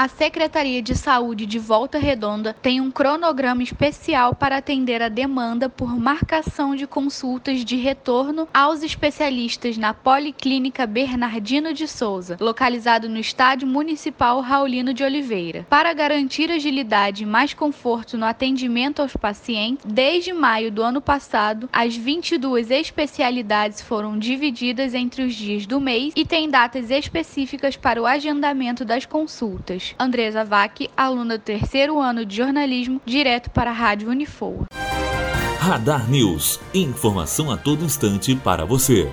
A Secretaria de Saúde de Volta Redonda tem um cronograma especial para atender a demanda por marcação de consultas de retorno aos especialistas na Policlínica Bernardino de Souza, localizado no Estádio Municipal Raulino de Oliveira. Para garantir agilidade e mais conforto no atendimento aos pacientes, desde maio do ano passado, as 22 especialidades foram divididas entre os dias do mês e têm datas específicas para o agendamento das consultas. Andresa Vac, aluna do terceiro ano de jornalismo, direto para a Rádio Unifoa. Radar News. Informação a todo instante para você.